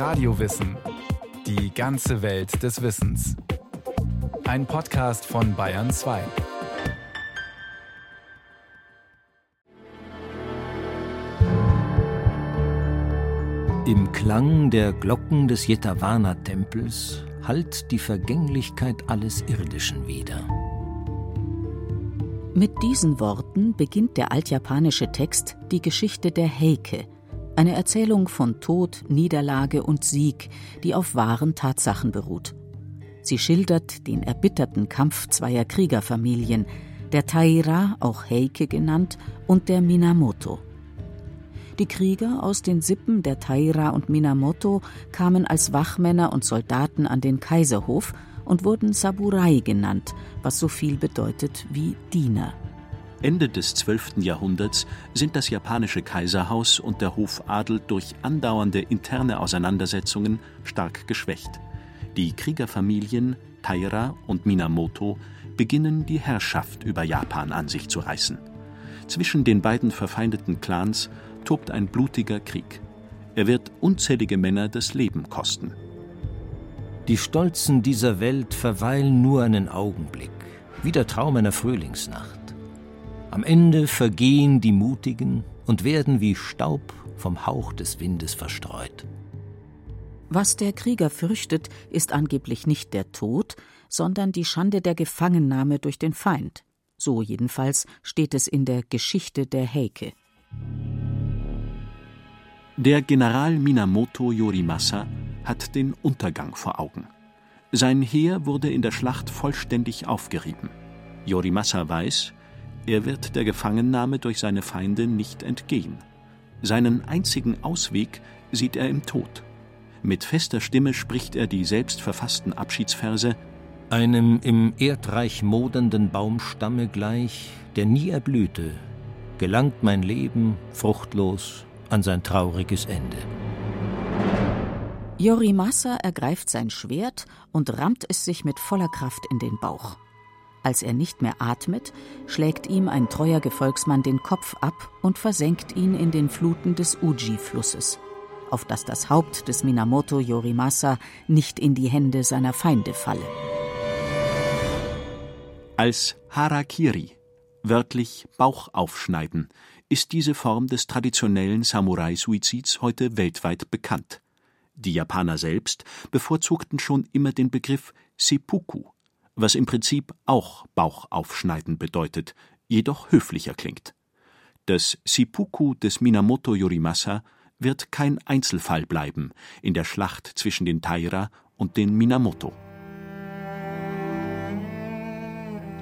Radiowissen. Die ganze Welt des Wissens. Ein Podcast von Bayern 2. Im Klang der Glocken des Jetavana-Tempels hallt die Vergänglichkeit alles Irdischen wieder. Mit diesen Worten beginnt der altjapanische Text die Geschichte der Heike, eine Erzählung von Tod, Niederlage und Sieg, die auf wahren Tatsachen beruht. Sie schildert den erbitterten Kampf zweier Kriegerfamilien, der Taira, auch Heike genannt, und der Minamoto. Die Krieger aus den Sippen der Taira und Minamoto kamen als Wachmänner und Soldaten an den Kaiserhof und wurden Saburai genannt, was so viel bedeutet wie Diener. Ende des 12. Jahrhunderts sind das japanische Kaiserhaus und der Hofadel durch andauernde interne Auseinandersetzungen stark geschwächt. Die Kriegerfamilien Taira und Minamoto beginnen die Herrschaft über Japan an sich zu reißen. Zwischen den beiden verfeindeten Clans tobt ein blutiger Krieg. Er wird unzählige Männer das Leben kosten. Die Stolzen dieser Welt verweilen nur einen Augenblick, wie der Traum einer Frühlingsnacht. Am Ende vergehen die Mutigen und werden wie Staub vom Hauch des Windes verstreut. Was der Krieger fürchtet, ist angeblich nicht der Tod, sondern die Schande der Gefangennahme durch den Feind. So jedenfalls steht es in der Geschichte der Heike. Der General Minamoto Yorimasa hat den Untergang vor Augen. Sein Heer wurde in der Schlacht vollständig aufgerieben. Yorimasa weiß, er wird der Gefangennahme durch seine Feinde nicht entgehen. Seinen einzigen Ausweg sieht er im Tod. Mit fester Stimme spricht er die selbst verfassten Abschiedsverse Einem im Erdreich modernden Baumstamme gleich, der nie erblühte, gelangt mein Leben fruchtlos an sein trauriges Ende. Yorimasa ergreift sein Schwert und rammt es sich mit voller Kraft in den Bauch. Als er nicht mehr atmet, schlägt ihm ein treuer Gefolgsmann den Kopf ab und versenkt ihn in den Fluten des Uji-Flusses, auf dass das Haupt des Minamoto Yorimasa nicht in die Hände seiner Feinde falle. Als Harakiri, wörtlich Bauch aufschneiden, ist diese Form des traditionellen Samurai-Suizids heute weltweit bekannt. Die Japaner selbst bevorzugten schon immer den Begriff Seppuku, was im Prinzip auch Bauch aufschneiden bedeutet, jedoch höflicher klingt. Das Seppuku des Minamoto Yorimasa wird kein Einzelfall bleiben in der Schlacht zwischen den Taira und den Minamoto.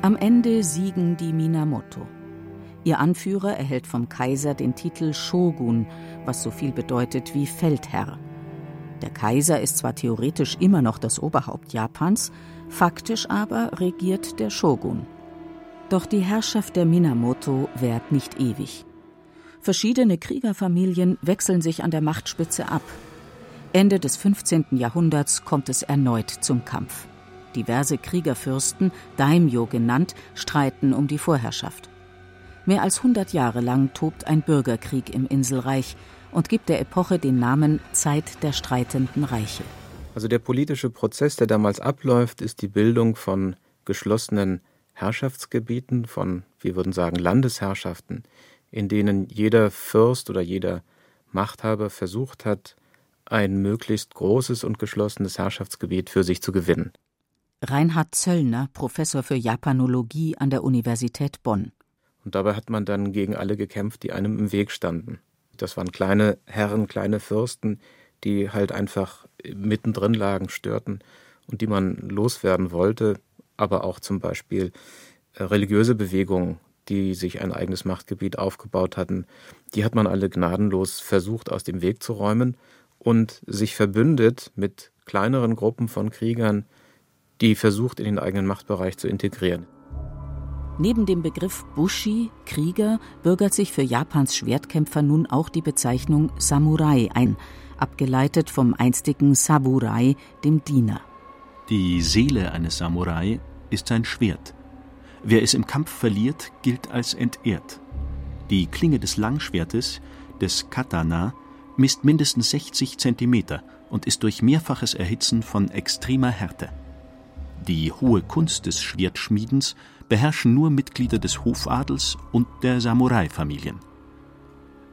Am Ende siegen die Minamoto. Ihr Anführer erhält vom Kaiser den Titel Shogun, was so viel bedeutet wie Feldherr. Der Kaiser ist zwar theoretisch immer noch das Oberhaupt Japans, faktisch aber regiert der Shogun. Doch die Herrschaft der Minamoto währt nicht ewig. Verschiedene Kriegerfamilien wechseln sich an der Machtspitze ab. Ende des 15. Jahrhunderts kommt es erneut zum Kampf. Diverse Kriegerfürsten, Daimyo genannt, streiten um die Vorherrschaft. Mehr als 100 Jahre lang tobt ein Bürgerkrieg im Inselreich und gibt der Epoche den Namen Zeit der streitenden Reiche. Also der politische Prozess, der damals abläuft, ist die Bildung von geschlossenen Herrschaftsgebieten, von, wir würden sagen, Landesherrschaften, in denen jeder Fürst oder jeder Machthaber versucht hat, ein möglichst großes und geschlossenes Herrschaftsgebiet für sich zu gewinnen. Reinhard Zöllner, Professor für Japanologie an der Universität Bonn. Und dabei hat man dann gegen alle gekämpft, die einem im Weg standen. Das waren kleine Herren, kleine Fürsten, die halt einfach mittendrin lagen, störten und die man loswerden wollte, aber auch zum Beispiel äh, religiöse Bewegungen, die sich ein eigenes Machtgebiet aufgebaut hatten, die hat man alle gnadenlos versucht aus dem Weg zu räumen und sich verbündet mit kleineren Gruppen von Kriegern, die versucht in den eigenen Machtbereich zu integrieren. Neben dem Begriff Bushi, Krieger, bürgert sich für Japans Schwertkämpfer nun auch die Bezeichnung Samurai ein, abgeleitet vom einstigen Saburai, dem Diener. Die Seele eines Samurai ist sein Schwert. Wer es im Kampf verliert, gilt als entehrt. Die Klinge des Langschwertes, des Katana, misst mindestens 60 Zentimeter und ist durch mehrfaches Erhitzen von extremer Härte. Die hohe Kunst des Schwertschmiedens beherrschen nur Mitglieder des Hofadels und der Samurai-Familien.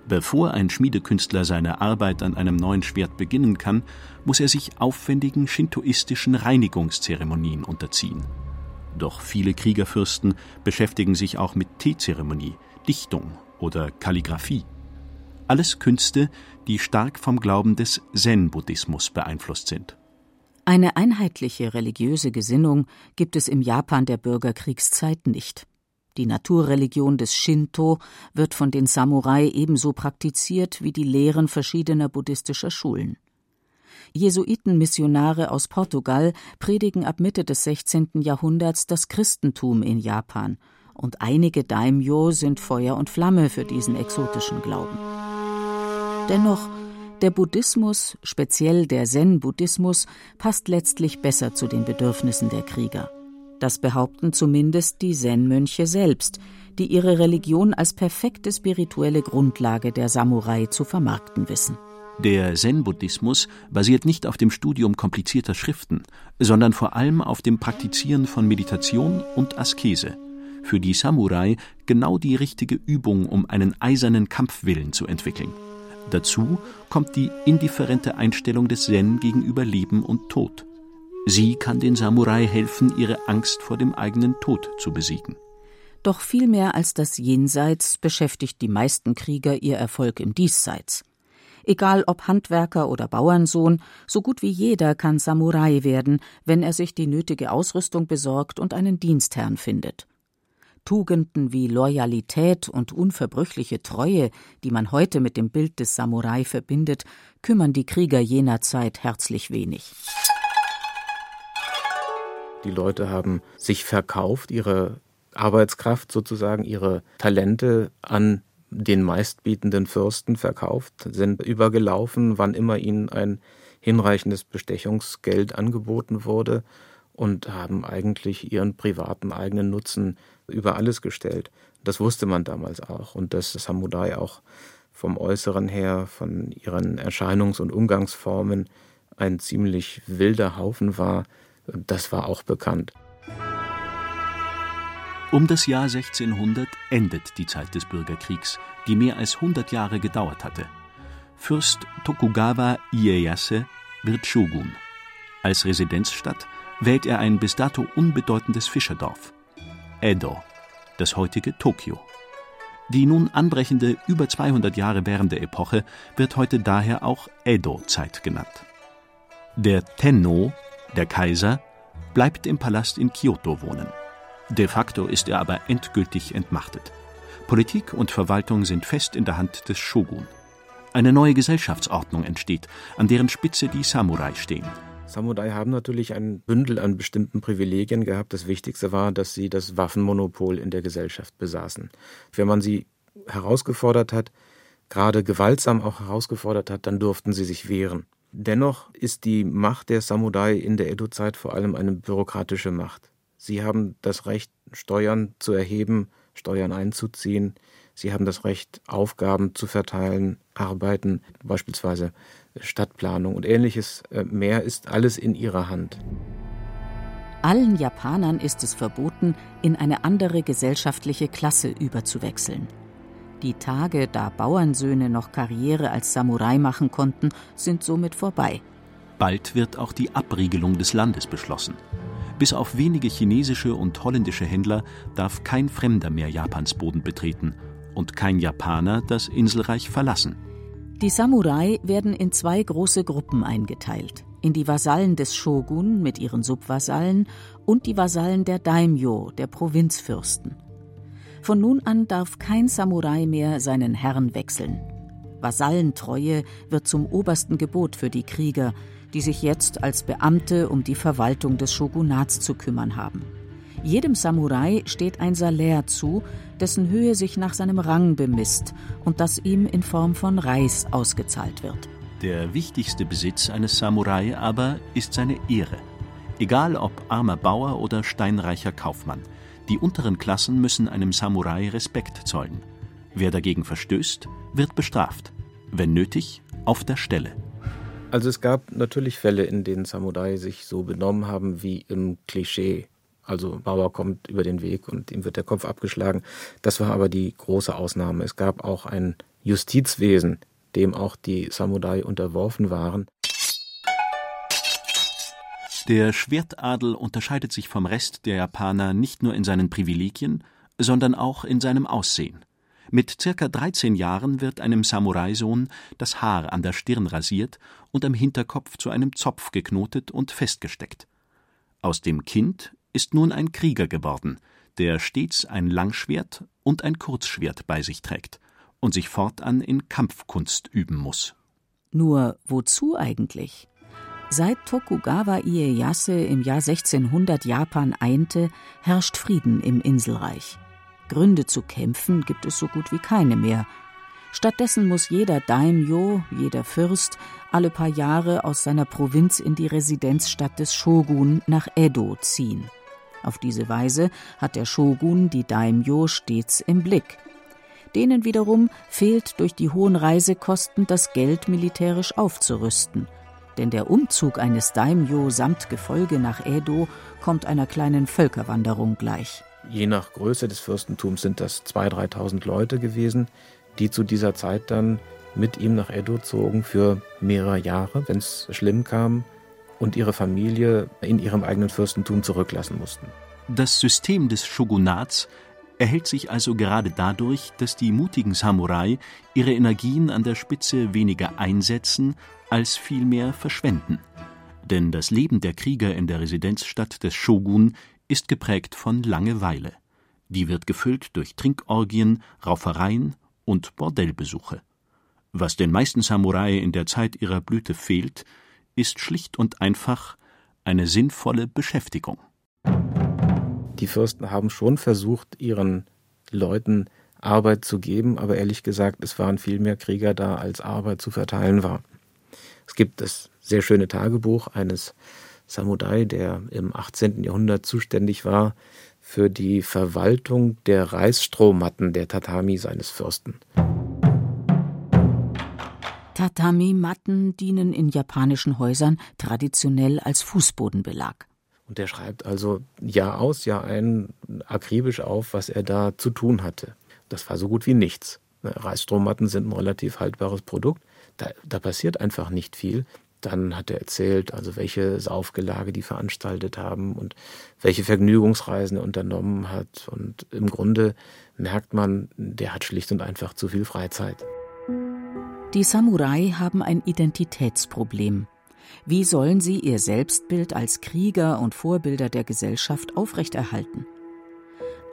Bevor ein Schmiedekünstler seine Arbeit an einem neuen Schwert beginnen kann, muss er sich aufwendigen shintoistischen Reinigungszeremonien unterziehen. Doch viele Kriegerfürsten beschäftigen sich auch mit Teezeremonie, Dichtung oder Kalligraphie. Alles Künste, die stark vom Glauben des Zen-Buddhismus beeinflusst sind. Eine einheitliche religiöse Gesinnung gibt es im Japan der Bürgerkriegszeit nicht. Die Naturreligion des Shinto wird von den Samurai ebenso praktiziert wie die Lehren verschiedener buddhistischer Schulen. Jesuitenmissionare aus Portugal predigen ab Mitte des 16. Jahrhunderts das Christentum in Japan, und einige Daimyo sind Feuer und Flamme für diesen exotischen Glauben. Dennoch, der Buddhismus, speziell der Zen-Buddhismus, passt letztlich besser zu den Bedürfnissen der Krieger. Das behaupten zumindest die Zen-Mönche selbst, die ihre Religion als perfekte spirituelle Grundlage der Samurai zu vermarkten wissen. Der Zen-Buddhismus basiert nicht auf dem Studium komplizierter Schriften, sondern vor allem auf dem Praktizieren von Meditation und Askese. Für die Samurai genau die richtige Übung, um einen eisernen Kampfwillen zu entwickeln. Dazu kommt die indifferente Einstellung des Zen gegenüber Leben und Tod. Sie kann den Samurai helfen, ihre Angst vor dem eigenen Tod zu besiegen. Doch viel mehr als das Jenseits beschäftigt die meisten Krieger ihr Erfolg im Diesseits. Egal ob Handwerker oder Bauernsohn, so gut wie jeder kann Samurai werden, wenn er sich die nötige Ausrüstung besorgt und einen Dienstherrn findet. Tugenden wie Loyalität und unverbrüchliche Treue, die man heute mit dem Bild des Samurai verbindet, kümmern die Krieger jener Zeit herzlich wenig. Die Leute haben sich verkauft, ihre Arbeitskraft sozusagen, ihre Talente an den meistbietenden Fürsten verkauft, sind übergelaufen, wann immer ihnen ein hinreichendes Bestechungsgeld angeboten wurde und haben eigentlich ihren privaten eigenen Nutzen über alles gestellt. Das wusste man damals auch und dass das Samurai auch vom Äußeren her, von ihren Erscheinungs- und Umgangsformen ein ziemlich wilder Haufen war, das war auch bekannt. Um das Jahr 1600 endet die Zeit des Bürgerkriegs, die mehr als 100 Jahre gedauert hatte. Fürst Tokugawa Ieyasu wird Shogun. Als Residenzstadt wählt er ein bis dato unbedeutendes Fischerdorf. Edo, das heutige Tokio. Die nun anbrechende, über 200 Jahre währende Epoche wird heute daher auch Edo-Zeit genannt. Der Tenno, der Kaiser, bleibt im Palast in Kyoto wohnen. De facto ist er aber endgültig entmachtet. Politik und Verwaltung sind fest in der Hand des Shogun. Eine neue Gesellschaftsordnung entsteht, an deren Spitze die Samurai stehen. Samurai haben natürlich ein Bündel an bestimmten Privilegien gehabt. Das Wichtigste war, dass sie das Waffenmonopol in der Gesellschaft besaßen. Wenn man sie herausgefordert hat, gerade gewaltsam auch herausgefordert hat, dann durften sie sich wehren. Dennoch ist die Macht der Samurai in der Edo-Zeit vor allem eine bürokratische Macht. Sie haben das Recht, Steuern zu erheben, Steuern einzuziehen. Sie haben das Recht, Aufgaben zu verteilen, Arbeiten, beispielsweise Stadtplanung und ähnliches äh, mehr ist alles in ihrer Hand. Allen Japanern ist es verboten, in eine andere gesellschaftliche Klasse überzuwechseln. Die Tage, da Bauernsöhne noch Karriere als Samurai machen konnten, sind somit vorbei. Bald wird auch die Abriegelung des Landes beschlossen. Bis auf wenige chinesische und holländische Händler darf kein Fremder mehr Japans Boden betreten und kein Japaner das Inselreich verlassen. Die Samurai werden in zwei große Gruppen eingeteilt: in die Vasallen des Shogun mit ihren Subvasallen und die Vasallen der Daimyo, der Provinzfürsten. Von nun an darf kein Samurai mehr seinen Herrn wechseln. Vasallentreue wird zum obersten Gebot für die Krieger, die sich jetzt als Beamte um die Verwaltung des Shogunats zu kümmern haben. Jedem Samurai steht ein Salär zu, dessen Höhe sich nach seinem Rang bemisst und das ihm in Form von Reis ausgezahlt wird. Der wichtigste Besitz eines Samurai aber ist seine Ehre. Egal ob armer Bauer oder steinreicher Kaufmann – die unteren Klassen müssen einem Samurai Respekt zollen. Wer dagegen verstößt, wird bestraft. Wenn nötig, auf der Stelle. Also es gab natürlich Fälle, in denen Samurai sich so benommen haben wie im Klischee. Also Bauer kommt über den Weg und ihm wird der Kopf abgeschlagen. Das war aber die große Ausnahme. Es gab auch ein Justizwesen, dem auch die Samurai unterworfen waren. Der Schwertadel unterscheidet sich vom Rest der Japaner nicht nur in seinen Privilegien, sondern auch in seinem Aussehen. Mit circa 13 Jahren wird einem Samurai-Sohn das Haar an der Stirn rasiert und am Hinterkopf zu einem Zopf geknotet und festgesteckt. Aus dem Kind ist nun ein Krieger geworden, der stets ein Langschwert und ein Kurzschwert bei sich trägt und sich fortan in Kampfkunst üben muss. Nur wozu eigentlich? Seit Tokugawa Ieyasu im Jahr 1600 Japan einte, herrscht Frieden im Inselreich. Gründe zu kämpfen gibt es so gut wie keine mehr. Stattdessen muss jeder Daimyo, jeder Fürst, alle paar Jahre aus seiner Provinz in die Residenzstadt des Shogun nach Edo ziehen. Auf diese Weise hat der Shogun die Daimyo stets im Blick. Denen wiederum fehlt durch die hohen Reisekosten das Geld, militärisch aufzurüsten – denn der Umzug eines Daimyo samt Gefolge nach Edo kommt einer kleinen Völkerwanderung gleich. Je nach Größe des Fürstentums sind das 2.000, 3.000 Leute gewesen, die zu dieser Zeit dann mit ihm nach Edo zogen für mehrere Jahre, wenn es schlimm kam, und ihre Familie in ihrem eigenen Fürstentum zurücklassen mussten. Das System des Shogunats erhält sich also gerade dadurch, dass die mutigen Samurai ihre Energien an der Spitze weniger einsetzen als vielmehr verschwenden. Denn das Leben der Krieger in der Residenzstadt des Shogun ist geprägt von Langeweile. Die wird gefüllt durch Trinkorgien, Raufereien und Bordellbesuche. Was den meisten Samurai in der Zeit ihrer Blüte fehlt, ist schlicht und einfach eine sinnvolle Beschäftigung. Die Fürsten haben schon versucht, ihren Leuten Arbeit zu geben, aber ehrlich gesagt, es waren viel mehr Krieger da, als Arbeit zu verteilen war. Es gibt das sehr schöne Tagebuch eines Samurai, der im 18. Jahrhundert zuständig war für die Verwaltung der Reisstrohmatten der Tatami seines Fürsten. Tatami-Matten dienen in japanischen Häusern traditionell als Fußbodenbelag. Und er schreibt also Jahr aus, Jahr ein akribisch auf, was er da zu tun hatte. Das war so gut wie nichts. Reisstrohmatten sind ein relativ haltbares Produkt. Da, da passiert einfach nicht viel. Dann hat er erzählt, also welche Saufgelage die veranstaltet haben und welche Vergnügungsreisen er unternommen hat. Und im Grunde merkt man, der hat schlicht und einfach zu viel Freizeit. Die Samurai haben ein Identitätsproblem. Wie sollen sie ihr Selbstbild als Krieger und Vorbilder der Gesellschaft aufrechterhalten?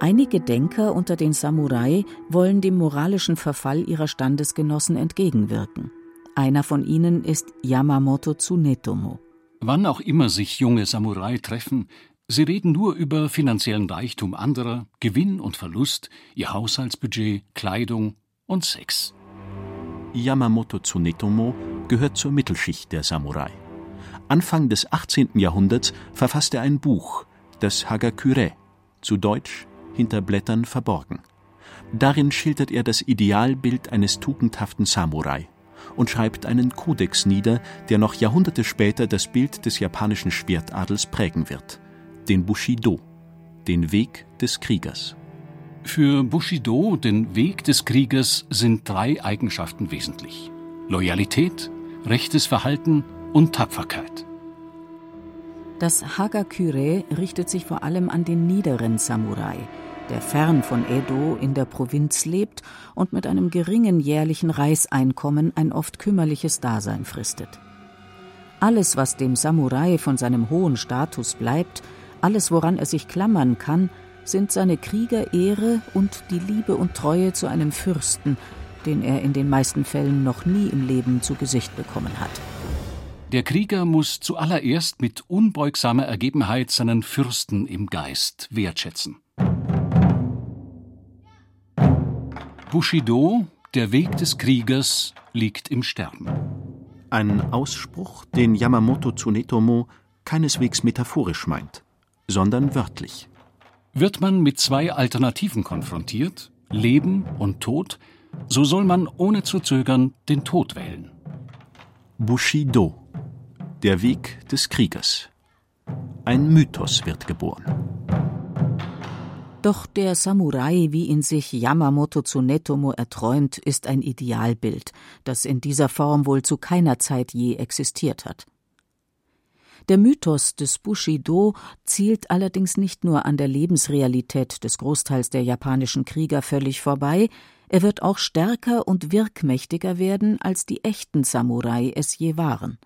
Einige Denker unter den Samurai wollen dem moralischen Verfall ihrer Standesgenossen entgegenwirken. Einer von ihnen ist Yamamoto Tsunetomo. Wann auch immer sich junge Samurai treffen, sie reden nur über finanziellen Reichtum anderer, Gewinn und Verlust, ihr Haushaltsbudget, Kleidung und Sex. Yamamoto Tsunetomo gehört zur Mittelschicht der Samurai. Anfang des 18. Jahrhunderts verfasste er ein Buch, das Hagakure, zu Deutsch hinter Blättern verborgen. Darin schildert er das Idealbild eines tugendhaften Samurai und schreibt einen Kodex nieder, der noch Jahrhunderte später das Bild des japanischen Schwertadels prägen wird, den Bushido, den Weg des Kriegers. Für Bushido, den Weg des Kriegers, sind drei Eigenschaften wesentlich. Loyalität, rechtes Verhalten und Tapferkeit. Das Hagakure richtet sich vor allem an den niederen Samurai, der fern von Edo in der Provinz lebt und mit einem geringen jährlichen Reiseinkommen ein oft kümmerliches Dasein fristet. Alles, was dem Samurai von seinem hohen Status bleibt, alles, woran er sich klammern kann, sind seine Kriegerehre und die Liebe und Treue zu einem Fürsten, den er in den meisten Fällen noch nie im Leben zu Gesicht bekommen hat. Der Krieger muss zuallererst mit unbeugsamer Ergebenheit seinen Fürsten im Geist wertschätzen. Bushido, der Weg des Kriegers, liegt im Sterben. Ein Ausspruch, den Yamamoto Tsunetomo keineswegs metaphorisch meint, sondern wörtlich. Wird man mit zwei Alternativen konfrontiert, Leben und Tod, so soll man ohne zu zögern den Tod wählen. Bushido, Der Weg des Kriegers. Ein Mythos wird geboren. Doch der Samurai, wie ihn sich Yamamoto Tsunetomo erträumt, ist ein Idealbild, das in dieser Form wohl zu keiner Zeit je existiert hat. Der Mythos des Bushido zielt allerdings nicht nur an der Lebensrealität des Großteils der japanischen Krieger völlig vorbei, er wird auch stärker und wirkmächtiger werden, als die echten Samurai es je waren.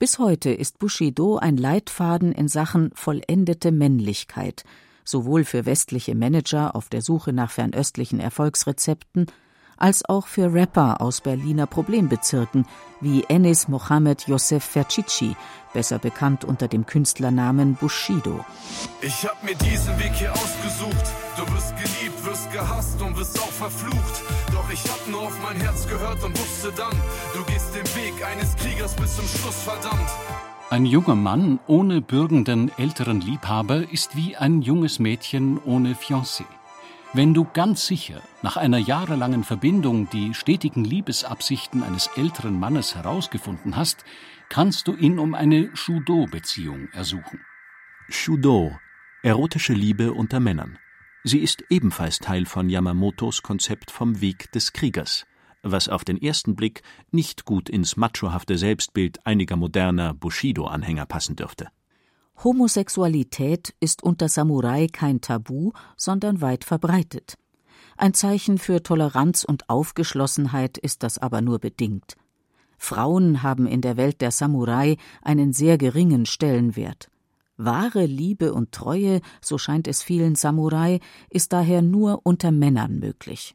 Bis heute ist Bushido ein Leitfaden in Sachen vollendete Männlichkeit, sowohl für westliche Manager auf der Suche nach fernöstlichen Erfolgsrezepten als auch für Rapper aus Berliner Problembezirken wie Enis Mohammed Yosef Ferchichi, besser bekannt unter dem Künstlernamen Bushido. Ich hab mir diesen Weg hier ausgesucht. Du wirst geliebt, wirst gehasst und wirst auch verflucht. Doch ich hab nur auf mein Herz gehört und wusste dann, du gehst den Weg eines Kriegers bis zum Schluss, verdammt. Ein junger Mann ohne bürgenden älteren Liebhaber ist wie ein junges Mädchen ohne Fiancé. Wenn du ganz sicher nach einer jahrelangen Verbindung die stetigen Liebesabsichten eines älteren Mannes herausgefunden hast, kannst du ihn um eine Shudo-Beziehung ersuchen. Shudo, erotische Liebe unter Männern. Sie ist ebenfalls Teil von Yamamotos Konzept vom Weg des Kriegers, was auf den ersten Blick nicht gut ins machohafte Selbstbild einiger moderner Bushido-Anhänger passen dürfte. Homosexualität ist unter Samurai kein Tabu, sondern weit verbreitet. Ein Zeichen für Toleranz und Aufgeschlossenheit ist das aber nur bedingt. Frauen haben in der Welt der Samurai einen sehr geringen Stellenwert. Wahre Liebe und Treue, so scheint es vielen Samurai, ist daher nur unter Männern möglich.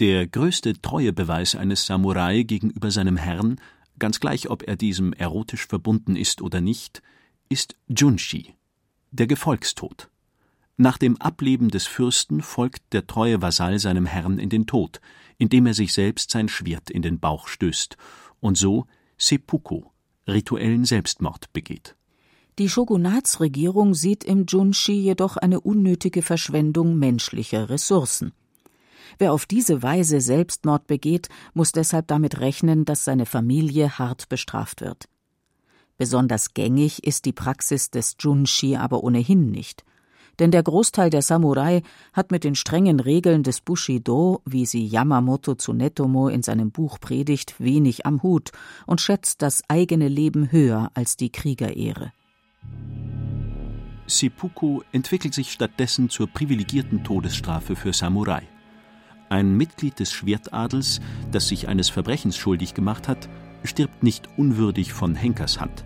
Der größte Treuebeweis eines Samurai gegenüber seinem Herrn, ganz gleich ob er diesem erotisch verbunden ist oder nicht, ist Junshi, der Gefolgstod. Nach dem Ableben des Fürsten folgt der treue Vasall seinem Herrn in den Tod, indem er sich selbst sein Schwert in den Bauch stößt und so Seppuku, rituellen Selbstmord begeht. Die Shogunatsregierung sieht im Junshi jedoch eine unnötige Verschwendung menschlicher Ressourcen. Wer auf diese Weise Selbstmord begeht, muss deshalb damit rechnen, dass seine Familie hart bestraft wird. Besonders gängig ist die Praxis des Junshi aber ohnehin nicht. Denn der Großteil der Samurai hat mit den strengen Regeln des Bushido, wie sie Yamamoto Tsunetomo in seinem Buch predigt, wenig am Hut und schätzt das eigene Leben höher als die Kriegerehre. Seppuku entwickelt sich stattdessen zur privilegierten Todesstrafe für Samurai. Ein Mitglied des Schwertadels, das sich eines Verbrechens schuldig gemacht hat, stirbt nicht unwürdig von Henkershand.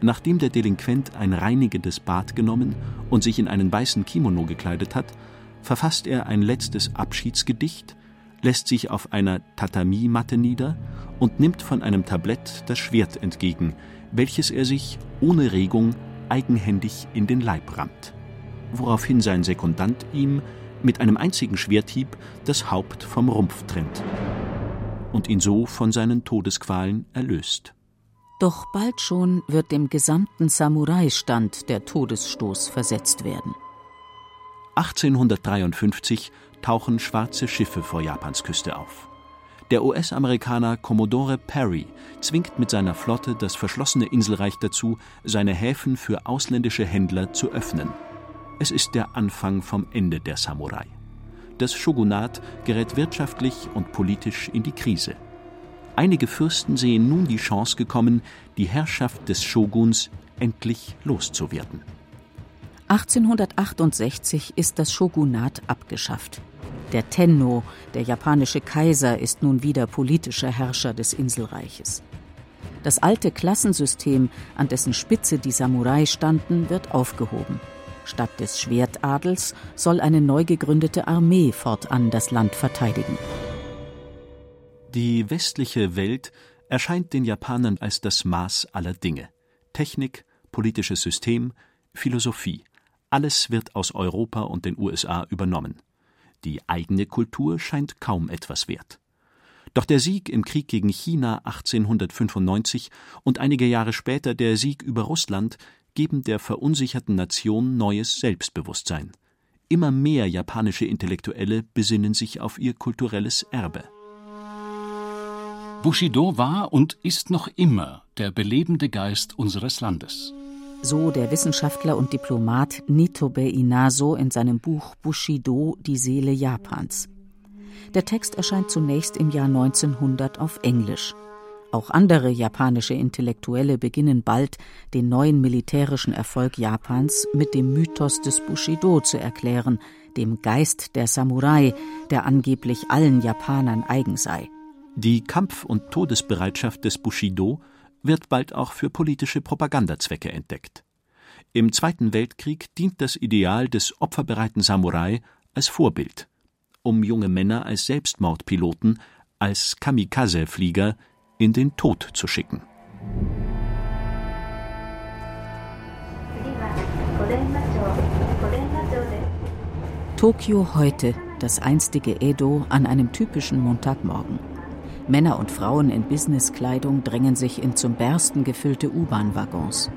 Nachdem der Delinquent ein reinigendes Bad genommen und sich in einen weißen Kimono gekleidet hat, verfasst er ein letztes Abschiedsgedicht, lässt sich auf einer Tatami-Matte nieder und nimmt von einem Tablett das Schwert entgegen, welches er sich ohne Regung eigenhändig in den Leib rammt, woraufhin sein Sekundant ihm mit einem einzigen Schwerthieb das Haupt vom Rumpf trennt und ihn so von seinen Todesqualen erlöst. Doch bald schon wird dem gesamten Samurai-Stand der Todesstoß versetzt werden. 1853 tauchen schwarze Schiffe vor Japans Küste auf. Der US-Amerikaner Commodore Perry zwingt mit seiner Flotte das verschlossene Inselreich dazu, seine Häfen für ausländische Händler zu öffnen. Es ist der Anfang vom Ende der Samurai. Das Shogunat gerät wirtschaftlich und politisch in die Krise. Einige Fürsten sehen nun die Chance gekommen, die Herrschaft des Shoguns endlich loszuwerden. 1868 ist das Shogunat abgeschafft. Der Tenno, der japanische Kaiser, ist nun wieder politischer Herrscher des Inselreiches. Das alte Klassensystem, an dessen Spitze die Samurai standen, wird aufgehoben. Statt des Schwertadels soll eine neu gegründete Armee fortan das Land verteidigen. Die westliche Welt erscheint den Japanern als das Maß aller Dinge. Technik, politisches System, Philosophie, alles wird aus Europa und den USA übernommen. Die eigene Kultur scheint kaum etwas wert. Doch der Sieg im Krieg gegen China 1895 und einige Jahre später der Sieg über Russland geben der verunsicherten Nation neues Selbstbewusstsein. Immer mehr japanische Intellektuelle besinnen sich auf ihr kulturelles Erbe. Bushido war und ist noch immer der belebende Geist unseres Landes. So der Wissenschaftler und Diplomat Nitobe Inazo in seinem Buch Bushido, die Seele Japans. Der Text erscheint zunächst im Jahr 1900 auf Englisch. Auch andere japanische Intellektuelle beginnen bald, den neuen militärischen Erfolg Japans mit dem Mythos des Bushido zu erklären, dem Geist der Samurai, der angeblich allen Japanern eigen sei. Die Kampf- und Todesbereitschaft des Bushido wird bald auch für politische Propagandazwecke entdeckt. Im Zweiten Weltkrieg dient das Ideal des opferbereiten Samurai als Vorbild, um junge Männer als Selbstmordpiloten, als Kamikaze-Flieger in den Tod zu schicken. Tokio heute, das einstige Edo, an einem typischen Montagmorgen. Männer und Frauen in Businesskleidung drängen sich in zum Bersten gefüllte U-Bahn-Waggons.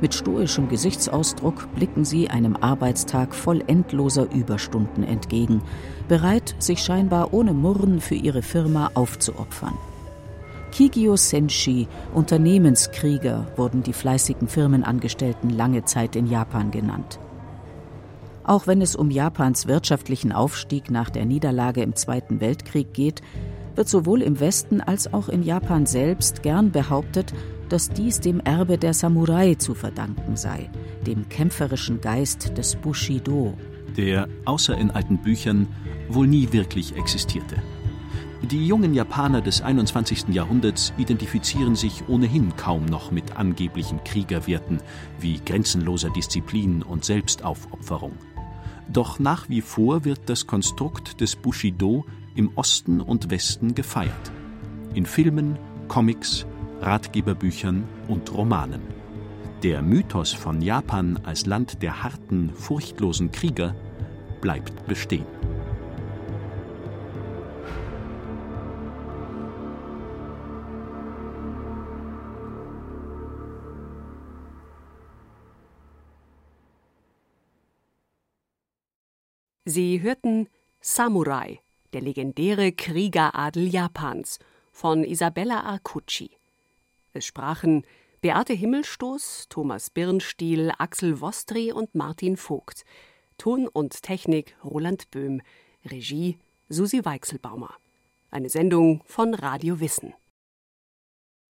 Mit stoischem Gesichtsausdruck blicken sie einem Arbeitstag voll endloser Überstunden entgegen, bereit, sich scheinbar ohne Murren für ihre Firma aufzuopfern. Kigyo Senshi, Unternehmenskrieger, wurden die fleißigen Firmenangestellten lange Zeit in Japan genannt. Auch wenn es um Japans wirtschaftlichen Aufstieg nach der Niederlage im Zweiten Weltkrieg geht, wird sowohl im Westen als auch in Japan selbst gern behauptet, dass dies dem Erbe der Samurai zu verdanken sei, dem kämpferischen Geist des Bushido. Der außer in alten Büchern wohl nie wirklich existierte. Die jungen Japaner des 21. Jahrhunderts identifizieren sich ohnehin kaum noch mit angeblichen Kriegerwerten wie grenzenloser Disziplin und Selbstaufopferung. Doch nach wie vor wird das Konstrukt des Bushido im Osten und Westen gefeiert. In Filmen, Comics, Ratgeberbüchern und Romanen. Der Mythos von Japan als Land der harten, furchtlosen Krieger bleibt bestehen. Sie hörten Samurai der legendäre Kriegeradel Japans von Isabella Arcucci. Es sprachen Beate Himmelstoß, Thomas Birnstiel, Axel Wostri und Martin Vogt. Ton und Technik Roland Böhm. Regie Susi Weichselbaumer. Eine Sendung von Radio Wissen.